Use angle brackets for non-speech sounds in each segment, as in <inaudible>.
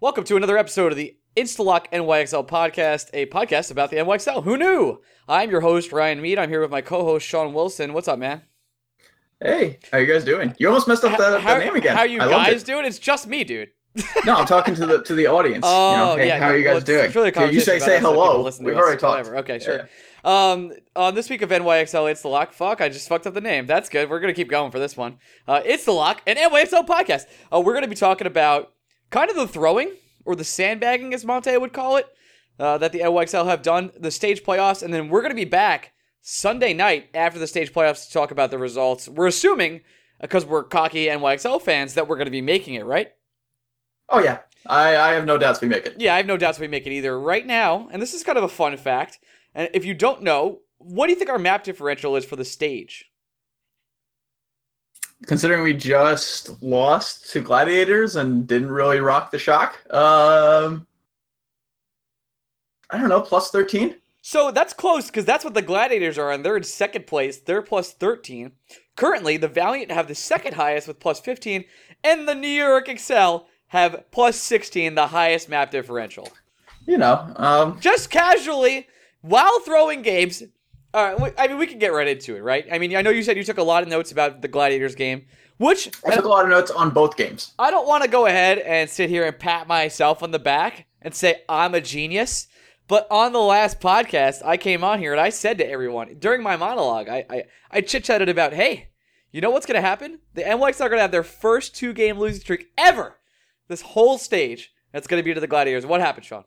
Welcome to another episode of the Instalock NYXL podcast, a podcast about the NYXL. Who knew? I'm your host, Ryan Mead. I'm here with my co host, Sean Wilson. What's up, man? Hey, how you guys doing? You almost messed up the, how, the name again. How you I guys it. doing? It's just me, dude. No, I'm talking to the to the audience. Oh, you know, hey, yeah. how are you guys it's- doing? it's really a you say say about us, let people hello. We've us, already talked. Whatever. Okay, sure. Um, on this week of NYXL, it's the lock. Fuck, I just fucked up the name. That's good. We're gonna keep going for this one. Uh, it's the lock, an NYXL podcast. Uh, we're gonna be talking about kind of the throwing or the sandbagging, as Monte would call it, uh, that the NYXL have done, the stage playoffs, and then we're gonna be back Sunday night after the stage playoffs to talk about the results. We're assuming because we're cocky NYXL fans that we're gonna be making it, right? Oh yeah, I I have no doubts we make it. Yeah, I have no doubts we make it either. Right now, and this is kind of a fun fact, and if you don't know, what do you think our map differential is for the stage? Considering we just lost to Gladiators and didn't really rock the shock, um, I don't know, plus thirteen. So that's close because that's what the Gladiators are, and they're in second place. They're plus 13. Currently, the Valiant have the second highest with plus 15, and the New York Excel have plus 16, the highest map differential. You know, um, Just casually, while throwing games. All right, I mean, we can get right into it, right? I mean, I know you said you took a lot of notes about the Gladiators game, which I took a lot of notes on both games. I don't want to go ahead and sit here and pat myself on the back and say I'm a genius. But on the last podcast, I came on here and I said to everyone during my monologue, I I, I chit chatted about, hey, you know what's going to happen? The NYX are going to have their first two game losing streak ever this whole stage. That's going to be to the Gladiators. What happened, Sean?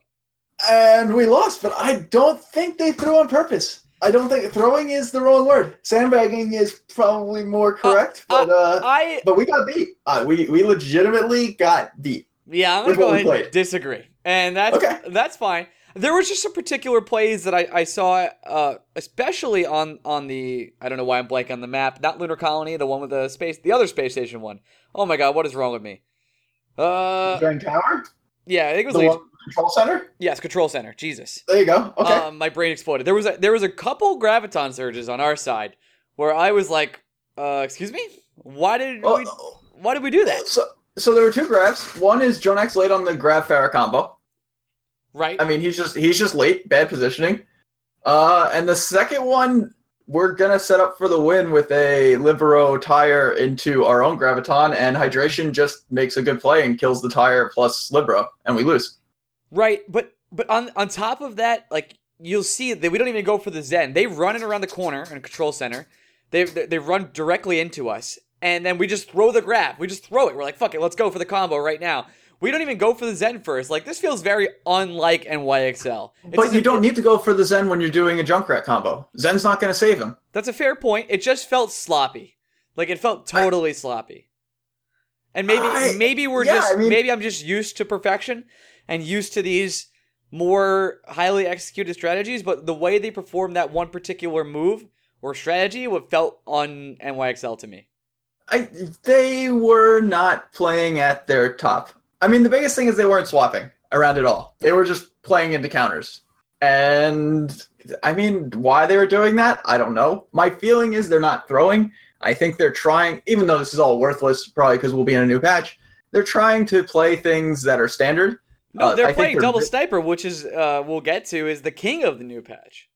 And we lost, but I don't think they threw on purpose. I don't think throwing is the wrong word. Sandbagging is probably more correct, but uh, I but we got beat. Uh, we we legitimately got beat. Yeah, I'm gonna go ahead and disagree, and that's Okay. that's fine. There was just some particular plays that I, I saw, uh, especially on on the I don't know why I'm blank on the map, not Lunar Colony, the one with the space, the other space station one. Oh my god, what is wrong with me? Uh, Dragon Tower, yeah, I think it was the Legion. one control center. yes, Control Center. Jesus, There you go. Okay. um, my brain exploded. There was a, there was a couple graviton surges on our side where I was like, uh, excuse me, why did well, we why did we do that? so so there were two grabs. One is Jonak's late on the grab Pharah combo. Right? I mean, he's just he's just late, bad positioning. Uh, and the second one, we're gonna set up for the win with a Libero tire into our own graviton, and hydration just makes a good play and kills the tire plus Libero, and we lose. Right, but but on on top of that, like you'll see that we don't even go for the Zen. They run it around the corner in a control center. They they they run directly into us, and then we just throw the grab. We just throw it. We're like, fuck it, let's go for the combo right now. We don't even go for the Zen first. Like this feels very unlike NYXL. It's But you don't need to go for the Zen when you're doing a Junkrat combo. Zen's not gonna save him. That's a fair point. It just felt sloppy. Like it felt totally sloppy. And maybe I- maybe we're yeah, just I mean- maybe I'm just used to perfection and used to these more highly executed strategies, but the way they performed that one particular move or strategy what felt on NYXL to me. I, they were not playing at their top. I mean, the biggest thing is they weren't swapping around at all. They were just playing into counters. And I mean, why they were doing that, I don't know. My feeling is they're not throwing. I think they're trying, even though this is all worthless, probably because we'll be in a new patch, they're trying to play things that are standard. No, Uh, they're I playing they're double vi- sniper, which is uh we'll get to is the king of the new patch.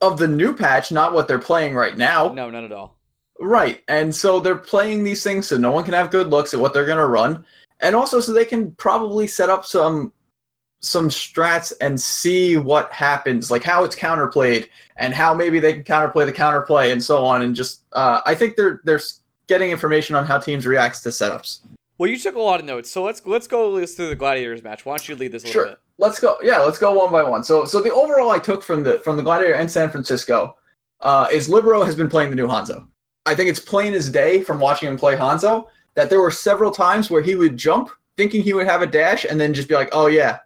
Of the new patch, not what they're playing right now. No, not at all. Right. And so they're playing these things so no one can have good looks at what they're going to run. And also so they can probably set up some some strats and see what happens, like how it's counterplayed and how maybe they can counterplay the counterplay and so on and just uh, I think they're they're getting information on how teams reacts to setups. Well, you took a lot of notes, so let's let's go through the gladiators match. Why don't you lead this a little Sure. bit? Let's go. Yeah, let's go one by one. So so the overall I took from the from the Gladiator and San Francisco uh, is Libero has been playing the new Hanzo. I think it's plain as day from watching him play Hanzo that there were several times where he would jump thinking he would have a dash and then just be like, oh yeah,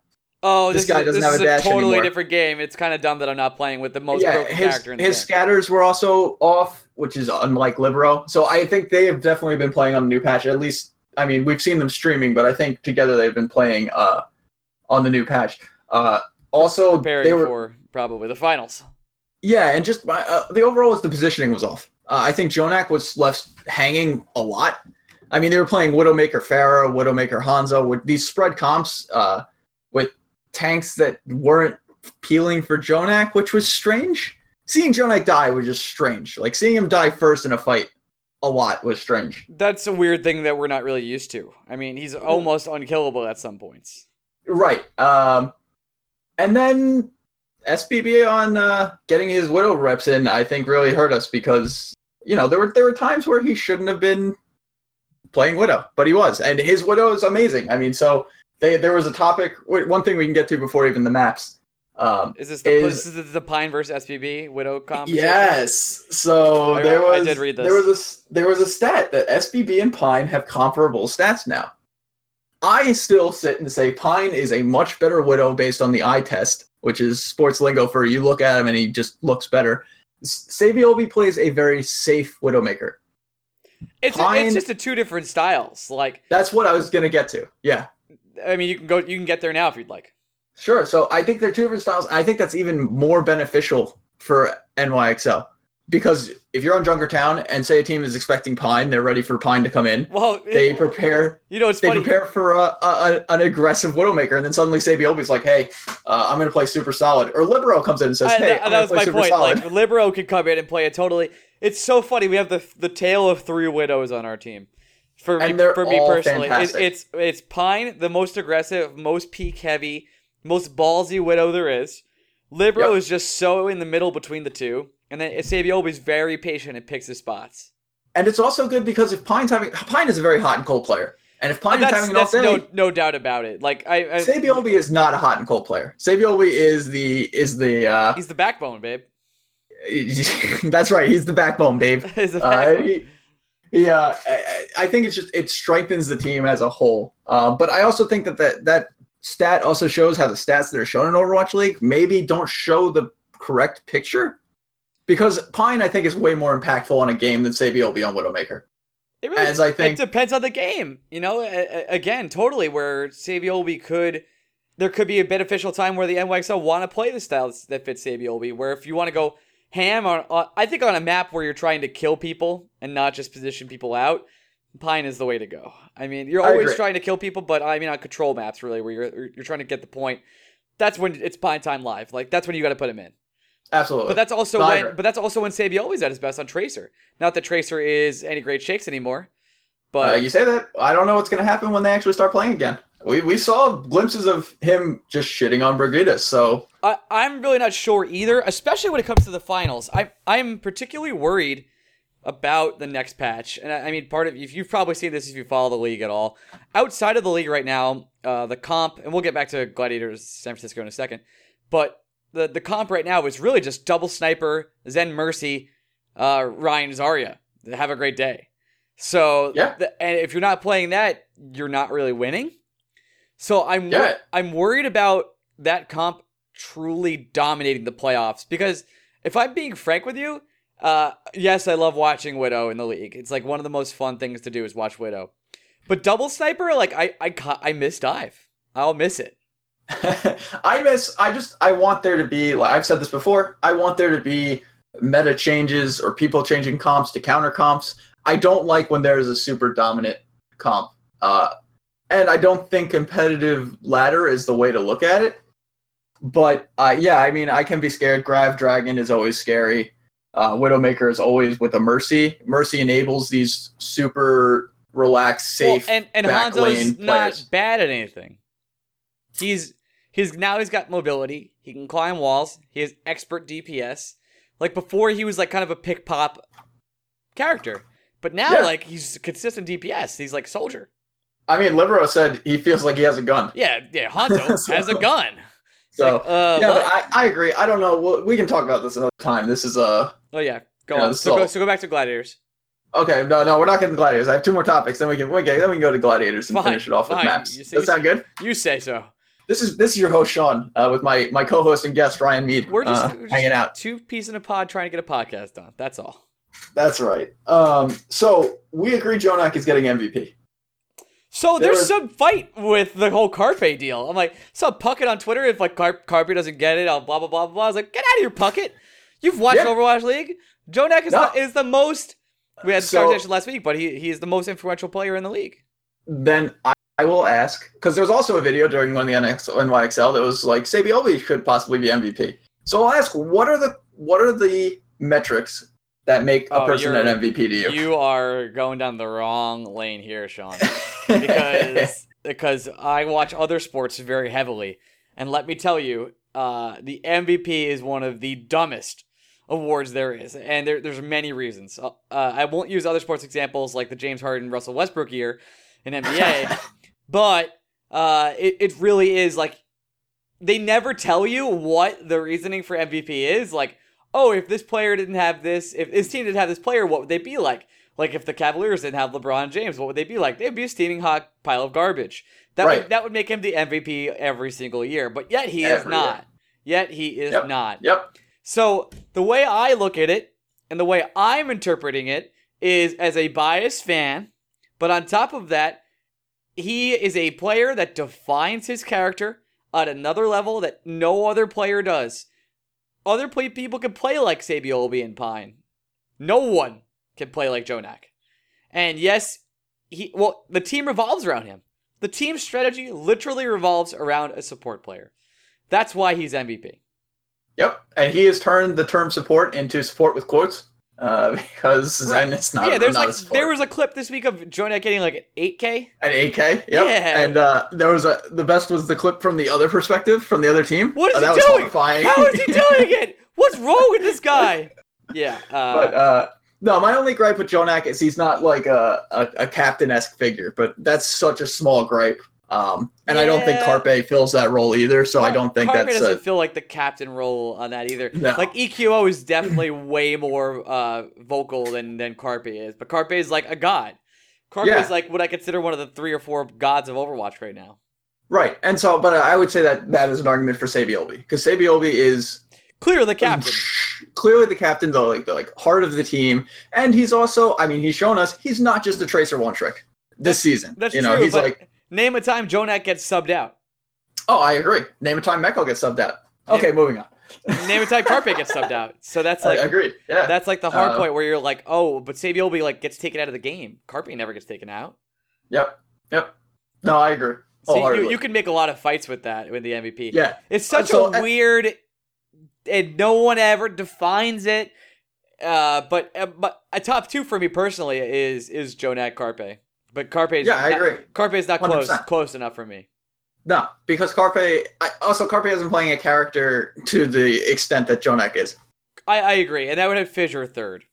Oh, This this, guy is, doesn't this have is a dash totally anymore. different game. It's kind of dumb that I'm not playing with the most yeah. broken His character in the his scatters were also off, which is unlike Libero. So I think they have definitely been playing on the new patch. At least I mean we've seen them streaming, but I think together they've been playing uh, on the new patch. Uh, also, preparing they were for probably the finals. Yeah, and just uh, the overall is the positioning was off. Uh, I think Jonak was left hanging a lot. I mean, they were playing Widowmaker Pharah, Widowmaker Hanzo with these spread comps uh, with tanks that weren't peeling for Jonak, which was strange. Seeing Jonak die was just strange. Like seeing him die first in a fight a lot was strange. That's a weird thing that we're not really used to. I mean, he's almost unkillable at some points. Right. Um, and then SBB on uh, getting his Widow reps in, I think, really hurt us because you know there were there were times where he shouldn't have been playing Widow, but he was, and his Widow is amazing. I mean, so they there was a topic. One thing we can get to before even the maps. Um, is this the, is, this the Pine versus SBB Widow comp? Yes. So I, there was I did read this. there was a there was a stat that SBB and Pine have comparable stats now. I still sit and say Pine is a much better Widow based on the eye test, which is sports lingo for you look at him and he just looks better. Sabiobi plays a very safe Widowmaker. It's Pine, a, it's just a two different styles. Like that's what I was gonna get to. Yeah. I mean, you can go. You can get there now if you'd like. Sure. So I think they're two different styles. I think that's even more beneficial for NYXL because if you're on Junkertown and say a team is expecting Pine, they're ready for Pine to come in. Well, they prepare. You know, it's they funny. prepare for a, a, an aggressive Widowmaker, and then suddenly Sabiobi's like, "Hey, uh, I'm going to play super solid." Or Libero comes in and says, "Hey, I, that was my point. Solid. Like Libero could come in and play it totally. It's so funny. We have the the tale of three widows on our team. For me, for me personally, it, it's it's Pine, the most aggressive, most peak heavy, most ballsy widow there is. Libero yep. is just so in the middle between the two, and then Sabiobi is very patient and picks his spots. And it's also good because if Pine's having Pine is a very hot and cold player. And if Pine oh, is having an off day, no, no doubt about it. Like I, I Sabiobi is not a hot and cold player. Sabiobi is the is the uh he's the backbone, babe. <laughs> that's right. He's the backbone, babe. <laughs> the backbone. Uh, he, he, uh, I, I think it's just it strengthens the team as a whole. Uh, but I also think that that that stat also shows how the stats that are shown in Overwatch League maybe don't show the correct picture. Because Pine, I think, is way more impactful on a game than Sabiobi on Widowmaker. It really As I think, it depends on the game. You know, again, totally. Where Sabiobi could, there could be a beneficial time where the NYXL want to play the styles that fit Sabiobi. Where if you want to go ham on, uh, I think on a map where you're trying to kill people and not just position people out, Pine is the way to go. I mean, you're always trying to kill people, but I mean on control maps really, where you're you're trying to get the point. That's when it's Pine time live. Like that's when you got to put him in. Absolutely. But that's also no, when but that's also when Sabiobi's at his best on Tracer. Not that Tracer is any great shakes anymore. But uh, you say that I don't know what's going to happen when they actually start playing again. We, we saw glimpses of him just shitting on Brigitte, so I, I'm really not sure either, especially when it comes to the finals. I I'm particularly worried about the next patch, and I, I mean, part of if you've probably seen this if you follow the league at all. Outside of the league right now, uh, the comp, and we'll get back to Gladiators San Francisco in a second, but the the comp right now is really just double sniper, Zen Mercy, uh, Rein Zarya. Have a great day. So yeah, the, and if you're not playing that, you're not really winning. So I'm yeah. I'm worried about that comp truly dominating the playoffs because if I'm being frank with you, uh, yes, I love watching Widow in the league. It's like one of the most fun things to do is watch Widow. But double sniper, like I I I miss dive. I'll miss it. <laughs> I miss. I just. I want there to be. Like I've said this before. I want there to be meta changes or people changing comps to counter comps. I don't like when there is a super dominant comp. Uh, and I don't think competitive ladder is the way to look at it. But uh, yeah, I mean, I can be scared. Grav Dragon is always scary. Uh, Widowmaker is always with a Mercy. Mercy enables these super relaxed, safe. Well, and and Hanzo's not bad at anything. He's he's now he's got mobility. He can climb walls. He has expert DPS. Like before, he was like kind of a pick pop character, but now yeah. like he's consistent DPS. He's like soldier. I mean, Libero said he feels like he has a gun. Yeah, yeah. Hanzo so, <laughs> has a gun. So uh, yeah, I, I agree. I don't know. We'll, we can talk about this another time. This is a. Uh, oh yeah, go on. So go, so go back to gladiators. Okay, no, no, we're not getting gladiators. I have two more topics. Then we can, can then we can go to gladiators and fine, finish it off fine. with maps. Does that sound good? You say so. This is this is your host Sean uh, with my my co-host and guest Ryan Mead. We're just, uh, we're just hanging out. Two peas in a pod trying to get a podcast done. That's all. That's right. Um, so we agree Jonak is getting MVP. So there there's was... some fight with the whole Carpe deal. I'm like, saw Puckett on Twitter. If like Car- Carpe doesn't get it, I'll blah blah blah blah. I was like, get out of here, Puckett. You've watched yeah. Overwatch League. Jonak is, no. the, is the most We had So- conversation last week, but he he is the most influential player in the league. Then I, I will ask because there's also a video during one of the NX, NYXL that was like Sabiobi could possibly be MVP. So I'll ask, what are the what are the metrics that make a Oh, person an MVP to you? You are going down the wrong lane here, Sean. <laughs> because because I watch other sports very heavily, and let me tell you, uh, the MVP is one of the dumbest awards there is, and there, there's many reasons. Uh, I won't use other sports examples like the James Harden, Russell Westbrook year in NBA, <laughs> but uh, it it really is like they never tell you what the reasoning for MVP is. Like, oh, if this player didn't have this, if this team didn't have this player, what would they be like? Like if the Cavaliers didn't have LeBron James, what would they be like? They'd be a steaming hot pile of garbage. That Right. would that would make him the MVP every single year. But yet he is Every year. not. Yet he is Yep. not. yep. So the way I look at it and the way I'm interpreting it is as a biased fan, but on top of that, he is a player that defines his character at another level that no other player does. Other play- people can play like Sabiobi and Pine. No one can play like Jonak. And yes, he well, the team revolves around him. The team strategy literally revolves around a support player. That's why he's MVP. Yep. And he has turned the term support into support with quotes. Uh, <laughs> because Right. it's not, yeah, there's not like there was a clip this week of Jonak getting like an 8K. an 8K. Yep. Yeah. And uh, there was a the best was the clip from the other perspective from the other team. What is Uh, he doing? horrifying. How is he <laughs> doing it? What's wrong with this guy? Yeah, uh, but uh, no, my only gripe with Jonak is he's not like a, a, a captain esque figure, but that's such a small gripe. Um, and I don't think Carpe fills that role either, so I don't think Carpe that's doesn't a, feel like the captain role on that either. No. Like EQO is definitely way more uh, vocal than than Carpe is, but Carpe is like a god. Carpe Yeah. is like what I consider one of the three or four gods of Overwatch right now. right. And so, but I would say that that is an argument for Sabiobi because Sabiobi is Clearly the captain. <laughs> clearly the captain, the like the like heart of the team, and he's also, I mean, he's shown us he's not just a tracer one trick this season. That's you know, true. he's but like, name a time Jonak gets subbed out. oh, I agree. Name a time Meko gets subbed out. Okay, moving on. Name a time Carpe gets subbed out. So that's <laughs> like I agreed. Yeah. That's like the hard Uh, point where you're like, oh, but Sabiobi like gets taken out of the game. Carpe never gets taken out. Yep. Yep. No, I agree. So you, you can make a lot of fights with that with the MVP. Yeah. It's such so- a weird, and no one ever defines it. Uh, but uh, but a top two for me personally is is Jonak Carpe, but Carpe's Yeah, I not, agree. Carpe's not close 100%. close enough for me. No, because Carpe. I, also, Carpe isn't playing a character to the extent that Jonak is. I, I agree, and that would have Fissure third.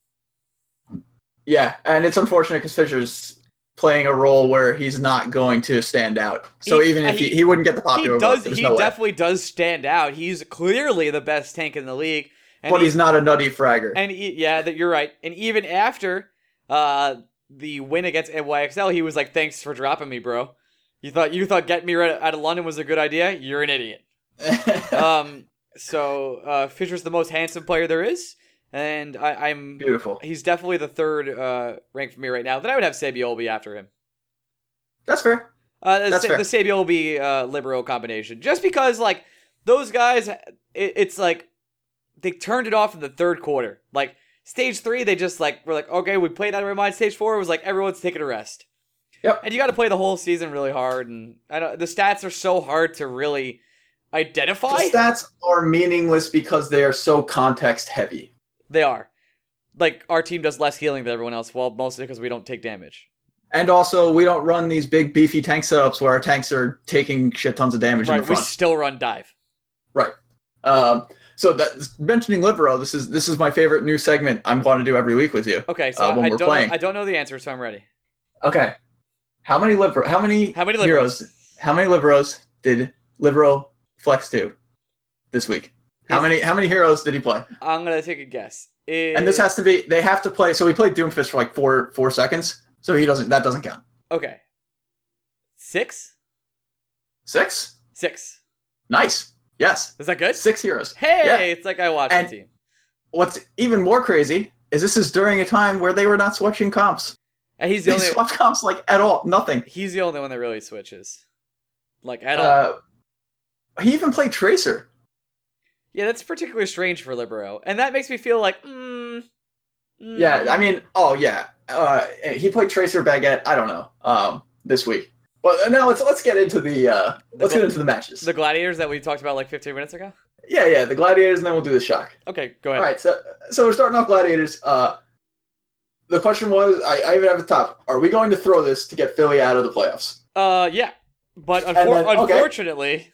Yeah, and it's unfortunate because Fissure's playing a role where he's not going to stand out. So He- even if he, he- he wouldn't get the He popular does. vote, He no way. definitely does stand out. He's clearly the best tank in the league. And But he- he's not a nutty fragger. And yeah, that you're right. And even after uh the win against NYXL, he was like, "Thanks for dropping me, bro. You thought you thought getting me right out of London was a good idea. You're an idiot." <laughs> Um. So uh, Fissure's the most handsome player there is, and I, I'm Beautiful. he's definitely the third uh ranked for me right now. Then I would have Sabiobi after him. That's fair. Uh, the, That's Sa- fair. the Sabiobi uh, Libero combination, just because like those guys, it, it's like they turned it off in the third quarter. Like stage three, they just like were like, okay, we played out of our mind. Stage four was like everyone's taking a rest. Yep. And you got to play the whole season really hard, and I don't, the stats are so hard to really identify. The stats are meaningless because they are so context heavy. they are. Like our team does less healing than everyone else, well, mostly because we don't take damage. And also, we don't run these big beefy tank setups where our tanks are taking shit tons of damage in Right, we still run dive. Right. Um, so that mentioning Libero, this is this is my favorite new segment I'm going to do every week with you. Okay, so Uh, when I we're don't playing. know, I don't know the answer, so I'm ready. Okay. How many Libero? How many? How many heroes? How many Liberos did Libero flex to this week? How Is- many? How many heroes did he play? I'm gonna take a guess. And this has to be. They have to play. So we played Doomfist for like four four seconds. So he doesn't. That doesn't count. Okay. Six? Six. Six. Nice. Yes. Is that good? Six heroes. Hey, Yeah. it's like I watched And- the team. What's even more crazy is this is during a time where they were not switching comps. And he's the They only swapped comps like at all. Nothing. he's the only one that really switches. Like at all. Uh, he even played Tracer. yeah, that's particularly strange for Libero. And that makes me feel like, mm, Yeah, I mean, oh yeah, uh, he played Tracer Baguette. I don't know um, this week. Well, now let's let's get into the uh, let's get into the matches. the gladiators that we talked about like 15 minutes ago. yeah, yeah, the Gladiators, and then we'll do the shock. Okay, go ahead. All right, so so we're starting off Gladiators. Uh, the question was, I, I even have the top: Are we going to throw this to get Philly out of the playoffs? Uh, yeah, but unfor- then- okay. unfortunately,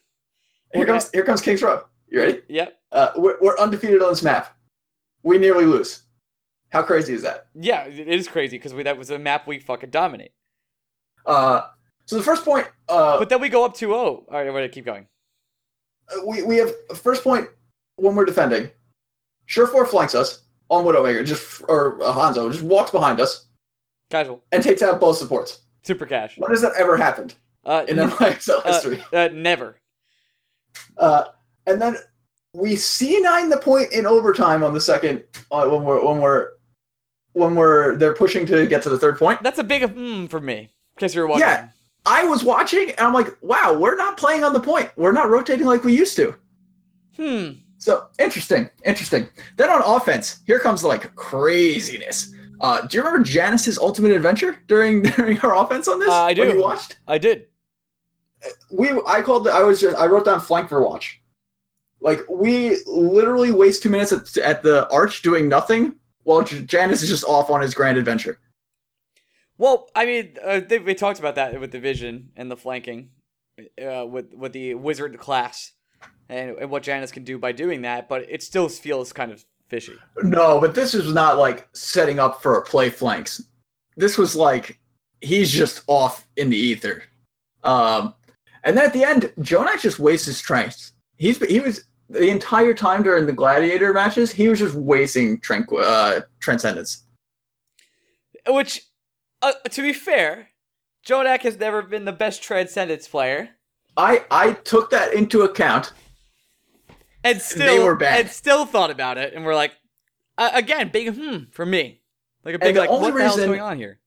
Here comes here comes Kings Row. You ready? yep, Uh, we're, we're undefeated on this map. We nearly lose. How crazy is that? yeah, it is crazy because that was a map we fucking dominate. Uh, so the first point, uh, But then we go up 2-0. All right, we're gonna keep going. we, we have first point when we're defending. Surefour flanks us on Widowmaker, just or uh, Hanzo just walks behind us Casual, and takes out both supports. super cash. When has that ever happened Uh, in NYXL <laughs> uh, history? uh, never. Uh, and then we C9 the point in overtime on the second uh, when we're when we're when we're they're pushing to get to the third point. That's a big mm for me. In case you were wondering. Yeah. I was watching and I'm like, wow, we're not playing on the point. We're not rotating like we used to. Hmm. So interesting, interesting. Then on offense, here comes like craziness. Uh, do you remember Janus's ultimate adventure during <laughs> during our offense on this? Uh, I do. you watched? I did. we I called the, I was just I wrote down flank for watch. Like we literally waste two minutes at, at the arch doing nothing while Janus is just off on his grand adventure. Well, I mean, uh, they, we talked about that with the vision and the flanking, uh, with with the wizard class, and, and what Janus can do by doing that. But it still feels kind of fishy. No, but this is not like setting up for a play flanks. This was like he's just off in the ether. Um, and then at the end, Jonak just wastes his strength. He's he was the entire time during the gladiator matches. He was just wasting tranqu- uh, transcendence. Which, uh, to be fair, Jonak has never been the best transcendence player, I I took that into account. and still were bad. and still thought about it, and we're like, uh, again, big hmm for me, like a big like, what the hell's reason- going on here?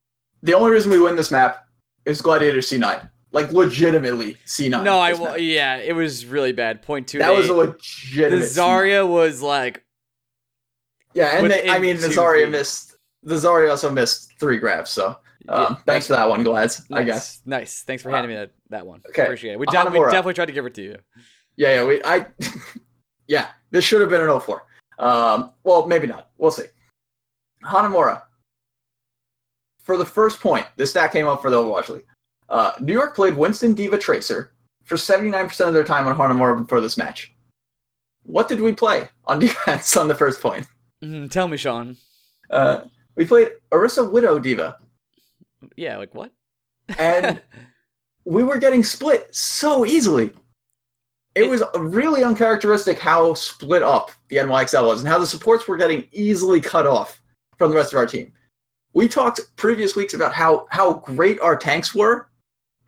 The only reason we win this map is Gladiator C9. Like legitimately C9. No, I will. Yeah, it was really bad. Point two. That was a the legitimate. C9. Zarya was like Yeah, and they, I mean the Zarya missed. The Zarya also missed three grabs. So um, thanks for that one, Glads. I Nice. guess. Nice. Thanks for handing me that, that one. Okay. Appreciate it. We, de- we definitely tried to give it to you. Yeah, yeah. We I. <laughs> yeah, this should have been an 04. Um, well, maybe not. We'll see. Hanamura. For the first point, this stat came up for the Overwatch League. Uh, New York played Winston D.Va Tracer for 79% of their time on Hanamura before this match. What did we play on <laughs> defense on the first point? Mm, tell me, Sean. Uh, we played Orisa Widow D.Va, Yeah, like what? and <laughs> we were getting split so easily. It was really uncharacteristic how split up the NYXL was and how the supports were getting easily cut off from the rest of our team. We talked previous weeks about how how great our tanks were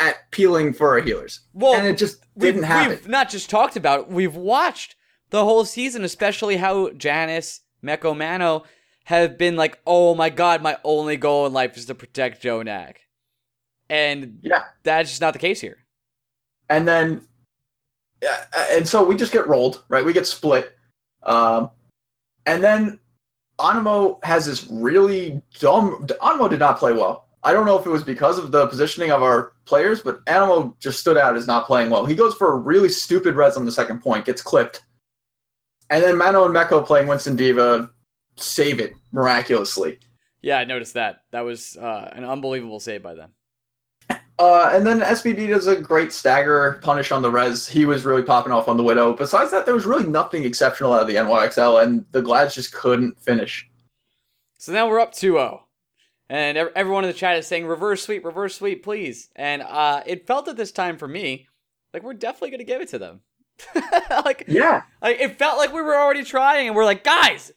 at peeling for our healers, well, and it just didn't happen. we've not just talked about it. We've watched the whole season, especially how Janus, Meko Mano have been like, oh my god, my only goal in life is to protect Jonak. And Yeah, that's just not the case here. and then yeah, and so we just get rolled, right? We get split, um, and then Anamo has this really dumb. Anamo did not play well. I don't know if it was because of the positioning of our players, but Anamo just stood out as not playing well. He goes for a really stupid res on the second point, gets clipped, and then Mano and Meko playing Winston D.Va save it miraculously. Yeah, I noticed that. That was uh, an unbelievable save by them. Uh, and then SBB does a great stagger punish on the res. He was really popping off on the Widow. Besides that, there was really nothing exceptional out of the NYXL, and the Glads just couldn't finish. So now we're up 2-0. And ev- everyone in the chat is saying reverse sweep, reverse sweep, please. And uh, it felt at this time for me like we're definitely going to give it to them. <laughs> like, Yeah. like it felt like we were already trying, and we're like, guys,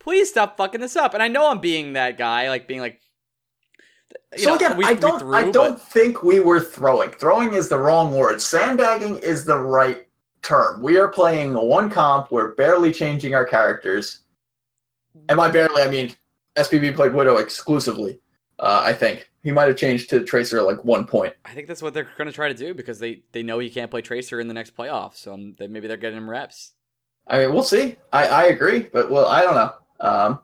please stop fucking this up. And I know I'm being that guy, like being like, so know, again, we- I don't, threw, I don't think we were throwing. Throwing is the wrong word. Sandbagging is the right term. We are playing one comp. We're barely changing our characters, and by barely, I mean SBB played Widow exclusively. Uh, I think he might have changed to Tracer at like one point. I think that's what they're going to try to do because they they know he can't play Tracer in the next playoff, so um, maybe they're getting him reps. I mean, we'll see. I, I agree, but well, I don't know. Um,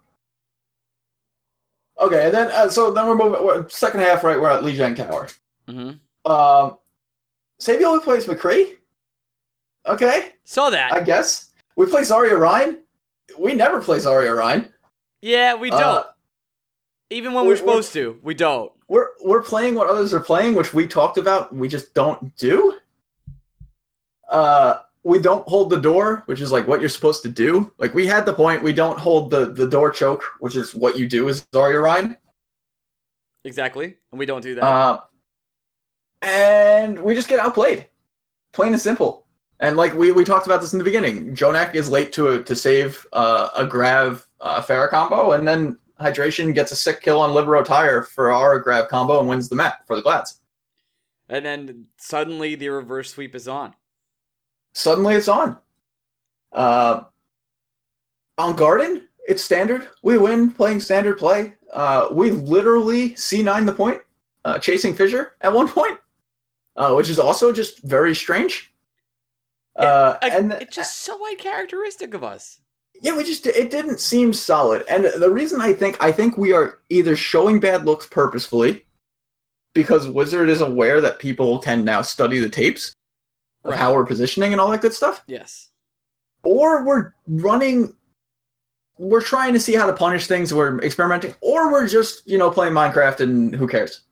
Okay, and then uh, so then we're moving. We're, second half, right? We're at Lee Tower. Mm-hmm. Um, Sabiel plays McCree. Okay, Saw that. I guess we play Zarya Rein. We never play Zarya Rein. yeah, we don't. Uh, Even when we're- we're supposed to, we don't. we're we're playing what others are playing, which we talked about. We just don't do. Uh, we don't hold the door, which is like what you're supposed to do. Like we had the point. We don't hold the the door choke, which is what you do as Zarya Rein. Exactly. And we don't do that. Uh, and we just get outplayed, plain and simple. And like we, we talked about this in the beginning, Jonak is late to to save uh, a Grav uh, Pharah combo, and then Hydration gets a sick kill on Libero Tire for our Grav combo and wins the map for the Glads. and then suddenly the reverse sweep is on. Suddenly it's on. Uh, on Garden, it's standard. We win playing standard play. Uh, we literally C9 the point, uh, chasing Fissure at one point, uh, which is also just very strange. Uh, Like, and it's just so uncharacteristic of us. yeah, we just it didn't seem solid. And the reason I think I think we are either showing bad looks purposefully because Wizard is aware that people can now study the tapes of Right. how we're positioning and all that good stuff. Yes. or we're running we're trying to see how to punish things we're experimenting or we're just you know playing minecraft and who cares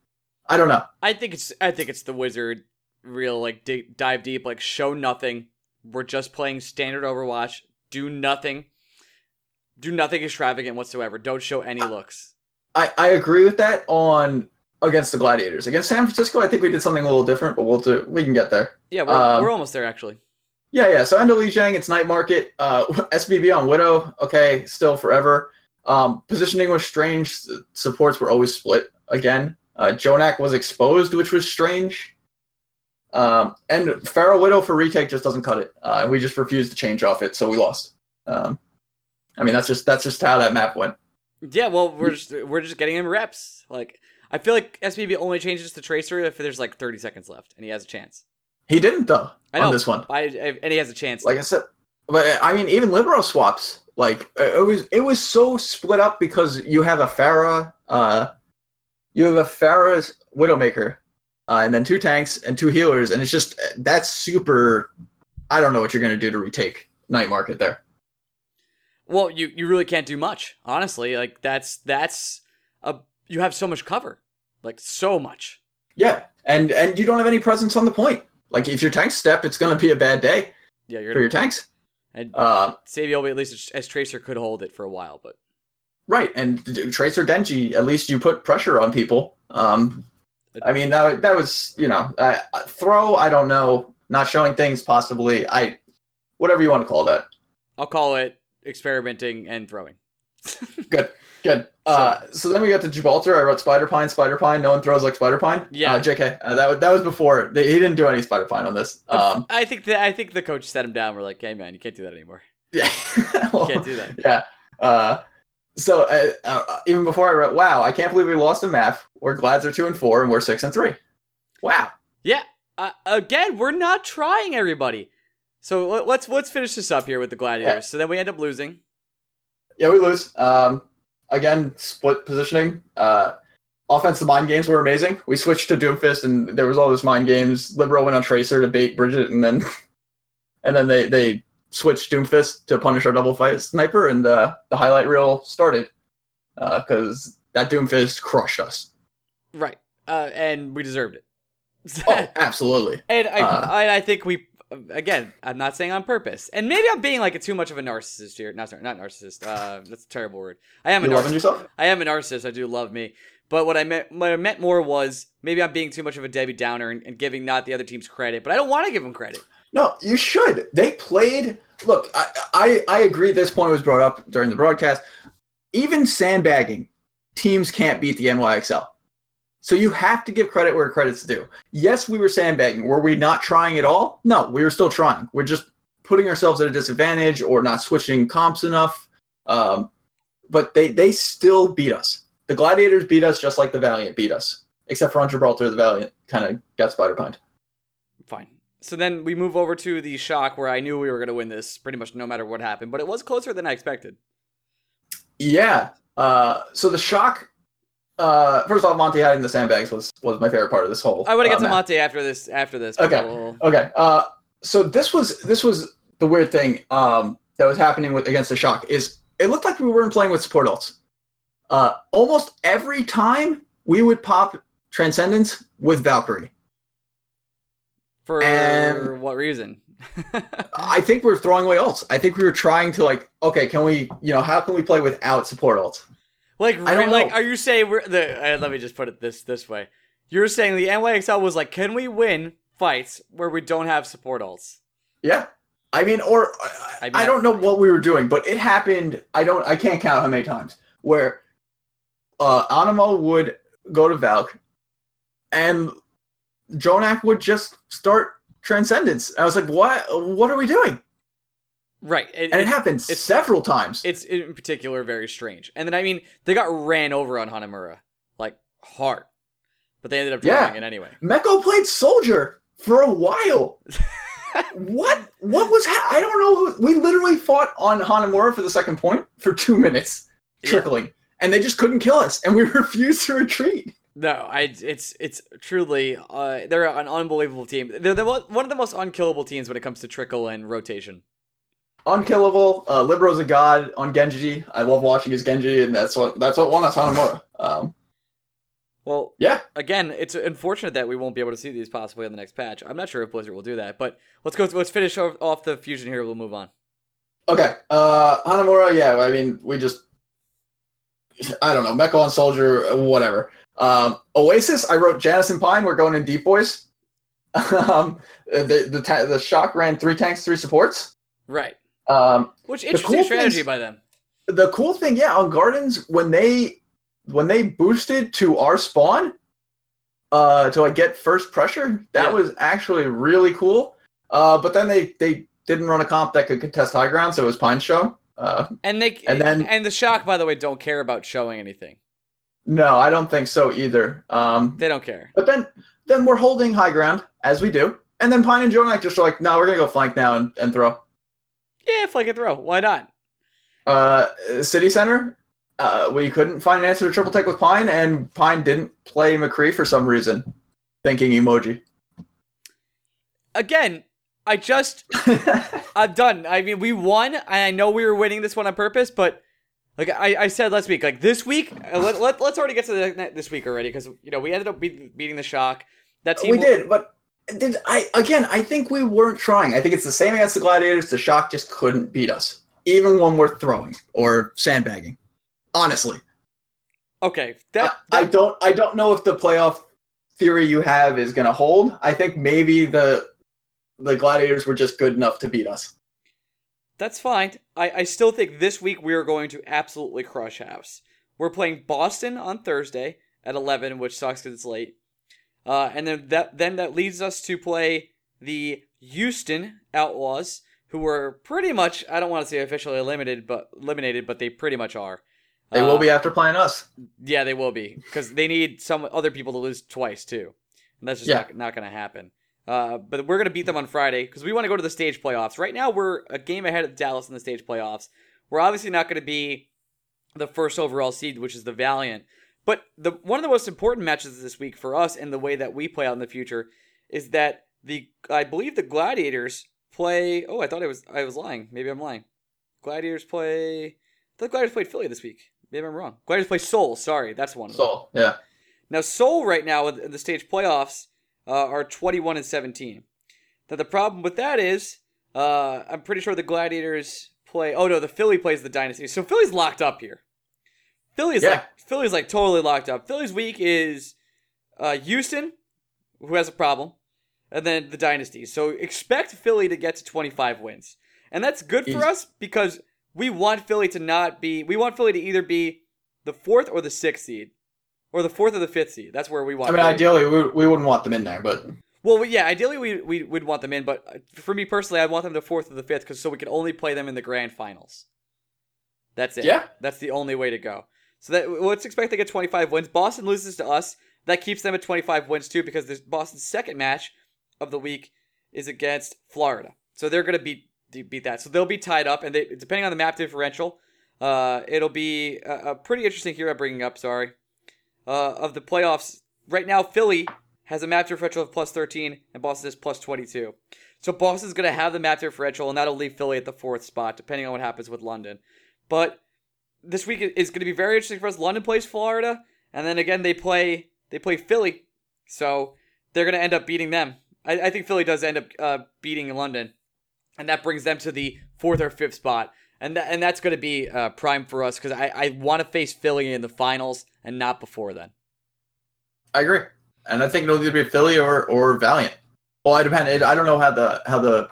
i don't know I think it's I think it's the wizard real like di- dive deep like show nothing. We're just playing standard Overwatch. Do nothing. Do nothing extravagant whatsoever. Don't show any looks. i i agree with that on against the gladiators against san francisco i think we did something a little different but we'll do we can get there Yeah, we're, Um, we're almost there actually. yeah yeah so Lijiang, it's night market uh <laughs> sbb on widow okay still forever um positioning was strange supports were always split again uh jonak was exposed which was strange Um, and Pharah Widow for retake just doesn't cut it. Uh, we just refused to change off it, so we lost. Um, I mean, that's just that's just how that map went. Yeah, well, we're just we're just getting him reps. Like I feel like SBB only changes to Tracer if there's like 30 seconds left and he has a chance. He didn't though I know on this one. I, I and he has a chance. Like I said, but I mean, even liberal swaps. Like it was it was so split up because you have a Pharah, uh, you have a Pharah's Widowmaker, uh, and then two tanks and two healers, and it's just that's super. I don't know what you're gonna do to retake night market there. well, you you really can't do much, honestly. Like that's that's a you have so much cover, like so much. Yeah, and and you don't have any presence on the point. Like if your tanks step, it's gonna be a bad day Yeah, for your tanks. and Uh, at least as, as Tracer could hold it for a while, but right, and Tracer Genji, at least you put pressure on people. Um, I mean that that was you know uh, throw. I don't know, not showing things possibly. I whatever you want to call that. I'll call it experimenting and throwing. <laughs> Good. Uh, so then we got to Gibraltar. I wrote Spider Pine, Spider Pine. No one throws like Spider Pine. Yeah. Uh, Jk. Uh, that was that was before. They, he didn't do any Spider Pine on this. Um, I think that I think the coach set him down. We're like, hey man, you can't do that anymore. yeah. <laughs> You can't do that. <laughs> Yeah. Uh, so uh, uh, even before I wrote, wow, I can't believe we lost a map. We're Glads are two and four, and we're six and three. Wow. Yeah. Uh, again, we're not trying everybody. So let- let's let's finish this up here with the gladiators. Yeah. So then we end up losing. Yeah, we lose. Um, again, split positioning. Uh, offensive mind games were amazing. We switched to Doomfist, and there was all this mind games. Libero went on Tracer to bait Brigitte, and then <laughs> and then they they switched Doomfist to punish our double fight sniper, and uh, the highlight reel started because that Doomfist crushed us. Right. Uh, and we deserved it. Oh, absolutely. <laughs> and I, uh, I I think we again, I'm not saying on purpose. And maybe I'm being like a too much of a narcissist here. Not sorry, not narcissist. Uh, that's a terrible word. I am a You loving narcissist. yourself? I am a narcissist. I do love me. But what I meant, what I meant more was maybe I'm being too much of a Debbie Downer and, and giving not the other teams credit. But I don't want to give them credit. No, you should. They played. Look, I, I I agree. This point was brought up during the broadcast. Even sandbagging, teams can't beat the NYXL. So you have to give credit where credit's due. Yes, we were sandbagging. Were we not trying at all? No, we were still trying. We're just putting ourselves at a disadvantage or not switching comps enough. Um, but they they still beat us. The Gladiators beat us just like the Valiant beat us, except for on Gibraltar, the Valiant kind of got spider pined. Fine. So then we move over to the shock where I knew we were going to win this pretty much no matter what happened. But it was closer than I expected. Yeah. Uh, so the shock uh, first off, Monte hiding the sandbags was was my favorite part of this whole. I want to get uh, to. Monte after this. After this. Okay. we'll- Okay. Uh, so this was this was the weird thing um, that was happening with against the shock is it looked like we weren't playing with support ults. Uh, almost every time we would pop Transcendence with Valkyrie. For And- what reason? <laughs> I think we're throwing away ults. I think we were trying to like, okay, can we, you know, how can we play without support ults? Like, like, are you saying we're the? Uh, let me just put it this this way. You're saying the NYXL was like, can we win fights where we don't have support ults? Yeah. I mean, or I, I mean, I don't know what we were doing, but it happened. I don't. I can't count how many times where uh, Anamo would go to Valk, and Jonak would just start Transcendence. I was like, "What? What are we doing?" Right. It, And it it- happened it's- several times. it's in particular very strange. And then I mean, they got ran over on Hanamura like hard, but they ended up Yeah. it anyway. Meko played Soldier for a while. <laughs> what? What was? Ha- I don't know. We literally fought on Hanamura for the second point for two minutes, Yeah. trickling, and they just couldn't kill us, and we <laughs> refused to retreat. No, I it's it's truly uh they're an unbelievable team. They're the, one of the most unkillable teams when it comes to trickle and rotation. Unkillable. Uh, Libero's a god on Genji. I love watching his Genji, and that's what that's what won us Hanamura. Um, Well, yeah. again, it's unfortunate that we won't be able to see these possibly in the next patch. I'm not sure if Blizzard will do that, but let's go. Let's finish off the fusion here. We'll move on. Okay. Uh, Hanamura. Yeah. I mean, we just. I don't know. Meko on Soldier. Whatever. Um, Oasis. I wrote Janus and Pine. We're going in deep boys. <laughs> um, the the ta- the shock ran three tanks, three supports. Right. Um, Which interesting cool strategy things- by them. the cool thing, yeah, on Gardens when they when they boosted to our spawn, uh, to like get first pressure, that Yeah. was actually really cool. Uh, but then they they didn't run a comp that could contest high ground, so it was Pine Show. Uh, And they And then- and the shock, by the way, don't care about showing anything. no, I don't think so either. Um, They don't care. but then then we're holding high ground as we do, and then Pine and Jonak just are like, no, we're gonna go flank now and, and throw. Yeah, flank and throw. Why not? Uh, City Center, uh, we couldn't find an answer to triple take with Pine, and Pine didn't play McCree for some reason. Thinking emoji. Again, I just <laughs> I'm done. I mean, we won, and I know we were winning this one on purpose, but like I, I said last week, like this week, uh, let, let, let's already get to the, this week already because you know we ended up beat, beating the shock. That team we did, but did I again? I think we weren't trying. I think it's the same against the Gladiators. The Shock just couldn't beat us, even when we're throwing or sandbagging. Honestly, Okay, that, I, I don't. I don't know if the playoff theory you have is going to hold. I think maybe the the Gladiators were just good enough to beat us. that's fine. I, I still think this week we are going to absolutely crush house. We're playing Boston on Thursday at 11, which sucks because it's late. Uh, and then that then that leads us to play the Houston Outlaws, who were pretty much I don't want to say officially eliminated, but eliminated, but they pretty much are. They Uh, will be after playing us. Yeah, they will be because they need some other people to lose twice too, and that's just Yeah. not, not going to happen. Uh, but we're going to beat them on Friday because we want to go to the stage playoffs. Right now, we're a game ahead of Dallas in the stage playoffs. We're obviously not going to be the first overall seed, which is the Valiant. But the one of the most important matches this week for us and the way that we play out in the future is that the I believe the Gladiators play. Oh, I thought I was I was lying. Maybe I'm lying. Gladiators play. I thought Gladiators played Philly this week. Maybe I'm wrong. Gladiators play Seoul. Sorry, that's one. of them. So yeah, Now, Seoul right now in the stage playoffs uh, are 21 and 17. Now, the problem with that is uh, I'm pretty sure the Gladiators play. Oh no, the Philly plays the Dynasty. So Philly's locked up here. Philly's Yeah. like Philly's like totally locked up. Philly's week is uh, Houston, who has a problem, and then the Dynasty. So expect Philly to get to 25 wins, and that's good for us because we want Philly to not be. We want Philly to either be the fourth or the sixth seed, or the fourth or the fifth seed. That's where we want. I mean, Philly. ideally we, we wouldn't want them in there, but Well, yeah, ideally we we would want them in, but uh, for me personally, I want them to fourth or the fifth, because so we can only play them in the grand finals. That's it. Yeah. that's the only way to go. So that let's expect they get 25 wins. Boston loses to us. That keeps them at 25 wins too, because this Boston's second match of the week is against Florida. So they're gonna beat beat that. So they'll be tied up, and they depending on the map differential, uh, it'll be a, a pretty interesting here. I'm bringing up. Sorry. uh, of the playoffs. Right now, Philly has a map differential of plus 13, and Boston is plus 22. So Boston's going to have the map differential, and that'll leave Philly at the fourth spot, depending on what happens with London. But this week is going to be very interesting for us. London plays Florida, and then again they play they play Philly, so they're going to end up beating them. I, I think Philly does end up uh, beating London, and that brings them to the fourth or fifth spot. And, that, and that's going to be uh, prime for us because I, I want to face Philly in the finals and not before then. I agree, and I think it'll either be Philly or or Valiant. Well, I depend. I don't know how the how the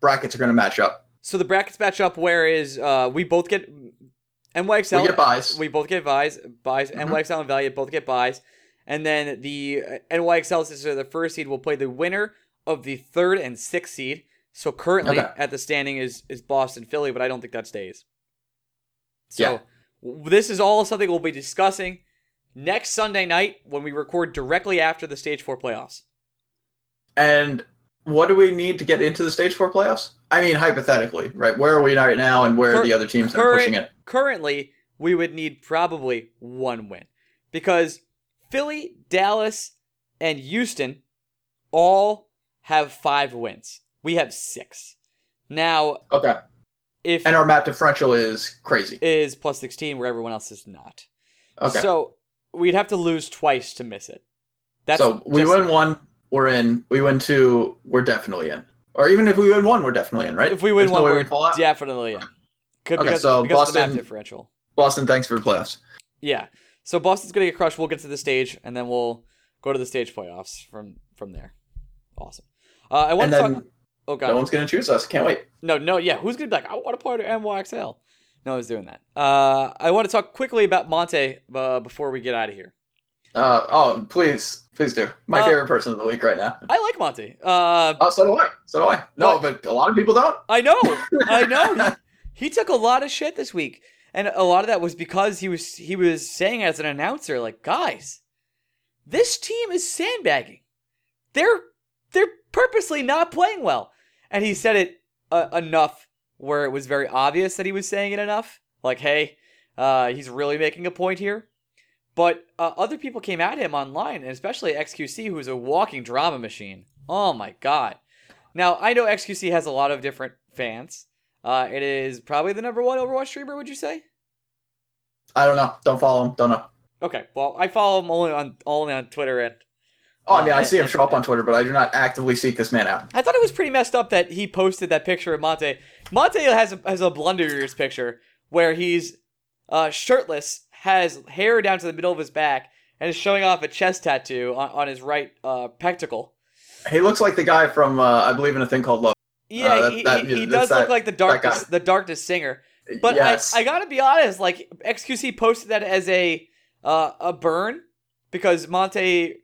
brackets are going to match up. So the brackets match up. Whereas uh, we both get NYXL. We get buys. We both get buys. Buys. Mhm. NYXL and Valiant both get buys. And then the NYXL, since they're the first seed, will play the winner of the third and sixth seed. So currently Okay. at the standing is is Boston Philly, but I don't think that stays. So Yeah. this is all something we'll be discussing next Sunday night when we record directly after the stage four playoffs. And what do we need to get into the stage four playoffs? I mean, hypothetically, right? Where are we right now, and where Cur- are the other teams that are pushing it? currently we would need probably one win because Philly, Dallas, and Houston all have five wins. We have six. Now, Okay. if And our map differential is crazy. is plus 16 where everyone else is not. Okay. So we'd have to lose twice to miss it. That's so we win one, we're in. We win two, we're definitely in. Or even if we win one, we're definitely in, right? If we win There's one, no we're we fall out? definitely in. Could, Okay, because, so because of the map Boston- differential. Boston, thanks for the playoffs. Yeah. So Boston's gonna get crushed. We'll get to the stage, and then we'll go to the stage playoffs from from there. Awesome. Uh, I want And to talk. Oh god. no one's gonna choose us. Can't wait. No, no, yeah. Who's gonna be like, I want to play to NYXL? No one's doing that. Uh, I want to talk quickly about Monte uh, before we get out of here. Uh, oh, please, please do. My Uh, favorite person of the week right now. I like Monty. Uh, Oh, so do I. So do I. No, but a lot of people don't. I know, <laughs> I know. He, he took a lot of shit this week, and a lot of that was because he was he was saying as an announcer, like, guys, this team is sandbagging. They're they're purposely not playing well, and he said it uh, enough where it was very obvious that he was saying it enough. Like, hey, uh, he's really making a point here. But uh, other people came at him online, and especially XQC, who's a walking drama machine. Oh my god. Now, I know XQC has a lot of different fans. Uh, it is probably the number one Overwatch streamer, would you say? I don't know. Don't follow him. Don't know. Okay, well, I follow him only on only on Twitter, and Oh, I mean, I Uh, see him show up on Twitter, but I do not actively seek this man out. I thought it was pretty messed up that he posted that picture of Monte. Monte has a, has a blunderer's picture where he's uh, shirtless, has hair down to the middle of his back, and is showing off a chest tattoo on, on his right uh, pectacle. He looks like the guy from, uh, I believe, in a thing called Love. Yeah, Uh, that- he, that- he, he does look like the that darkness the darkness singer. But yes. I, I gotta be honest, like XQC posted that as a uh, a burn because Monte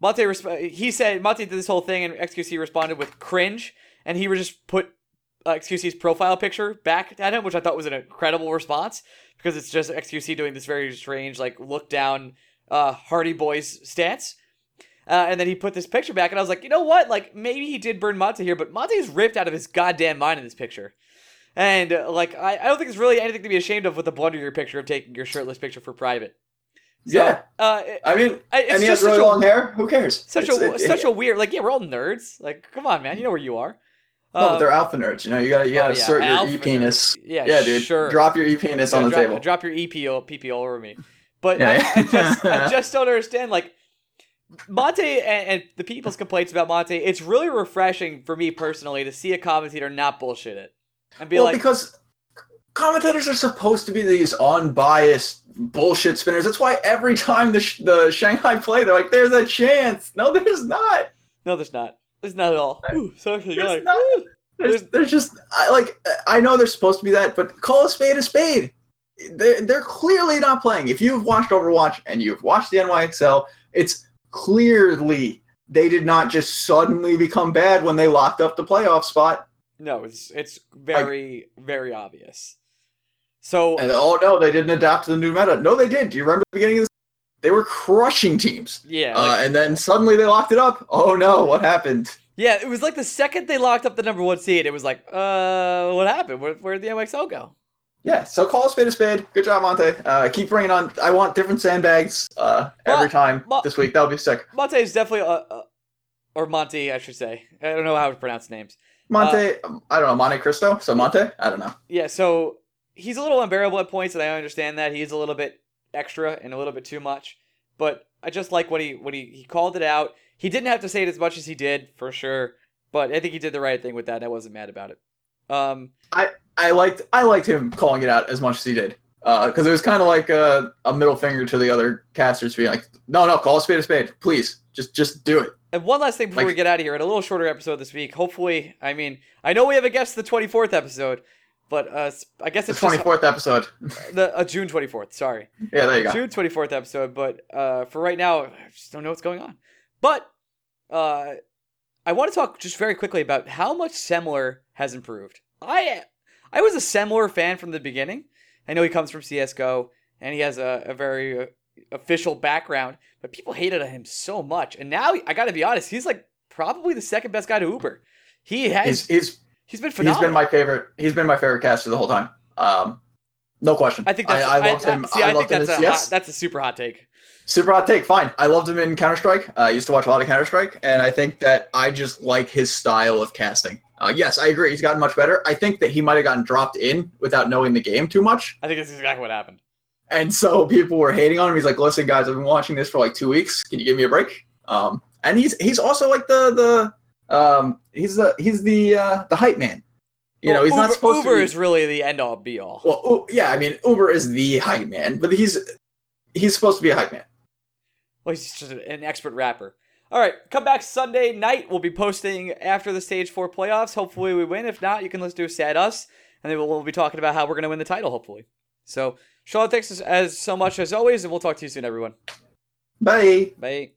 Monte resp- he said Monte did this whole thing and XQC responded with cringe and he would just put uh, XQC's profile picture back at him, which I thought was an incredible response because it's just XQC doing this very strange like look down uh, Hardy Boys stance. Uh, and then he put this picture back, and I was like, you know what? Like, maybe he did burn Monte here, but Monte is ripped out of his goddamn mind in this picture. And, uh, like, I, I don't think it's really anything to be ashamed of with the blunder your picture of taking your shirtless picture for private. So, yeah. Uh, it- I mean, it's and he just has really such a- long hair. Who cares? such It's- a it- such a weird, like, yeah, we're all nerds. Like, come on, man, you know where you are. No, but Uh, they're alpha nerds. You know, you gotta, you gotta oh, yeah, assert your alpha e penis. yeah, Yeah, dude. sure. Drop your e penis on the drop, table. Drop your EPO, PPO over me. But Yeah. I, I just, I <laughs> just don't understand. Like Monte and, and the people's complaints about Monte. It's really refreshing for me personally to see a commentator not bullshit it and be well, like, because commentators are supposed to be these unbiased bullshit spinners. That's why every time the the Shanghai play, they're like, "There's a chance." No, there's not. no, there's not. There's not at all. Ooh, so actually, There's like, not. ooh. There's, just I, like I know they're supposed to be that, but call a spade a spade. They're, they're clearly not playing. If you've watched Overwatch and you've watched the NYXL, it's clearly they did not just suddenly become bad when they locked up the playoff spot. no, it's it's very very obvious. So And oh no, they didn't adapt to the new meta. No, they did. Do you remember the beginning of this? They were crushing teams, yeah, uh, and then suddenly they locked it up. Oh no, what happened? Yeah, it was like the second they locked up the number one seed, it was like, uh, what happened? Where where did the MXL go? Yeah, so call a spade a spade. Good job, Monte. Uh, keep bringing on. I want different sandbags uh, every Well, time well- this week. That would be sick. Monte is definitely a, a or Monte, I should say. I don't know how to pronounce names. Monte, um, I don't know, Monte Cristo. So Monte, I don't know. Yeah, so he's a little unbearable at points, and I understand that he's a little bit extra and a little bit too much. But I just like what he when he he called it out. He didn't have to say it as much as he did for sure, but I think he did the right thing with that. and I wasn't mad about it. Um, I liked I liked him calling it out as much as he did because it was kind of like a, a middle finger to the other casters, being like, "No, no, call a spade a spade, please, just just do it." and one last thing before Like- we get out of here, and a little shorter episode this week. Hopefully, I mean, I know we have a guest the twenty fourth episode, but uh, I guess The it's twenty just episode. <laughs> the uh, June twenty fourth. Sorry. Yeah, there you go. June 24th episode, but uh, for right now, I just don't know what's going on. But uh, I want to talk just very quickly about how much Semmler has improved. I I was a Semmler fan from the beginning. I know he comes from CSGO, and he has a, a very uh, official background, but people hated him so much. And now, I got to be honest, he's like probably the second best guy to Uber. He has, He's he's he's been he's phenomenal. been my favorite. He's been my favorite caster the whole time. Um, no question. I think that's, I, I loved I, him. see, I, think that's a hot, CS. that's a super hot take. Super hot take. Fine. I loved him in Counter Strike. Uh, I used to watch a lot of Counter Strike, and I think that I just like his style of casting. Uh, yes, I agree. He's gotten much better. I think that he might have gotten dropped in without knowing the game too much, I think that's exactly what happened. and so people were hating on him. He's like, "Listen, guys, I've been watching this for like two weeks. Can you give me a break?" Um, and he's he's also like the the um he's the he's the uh, the hype man. You know, Well, he's not supposed Uber to. Be, Uber is really the end all be all. well, yeah, I mean, Uber is the hype man, but he's he's supposed to be a hype man. Well, he's just an expert rapper. All right, come back Sunday night. We'll be posting after the stage four playoffs. Hopefully, we win. If not, you can listen to Sad Us, and then we'll, be talking about how we're going to win the title. Hopefully. So, Charlotte, thanks as, as so much as always, and we'll talk to you soon, everyone. Bye. Bye.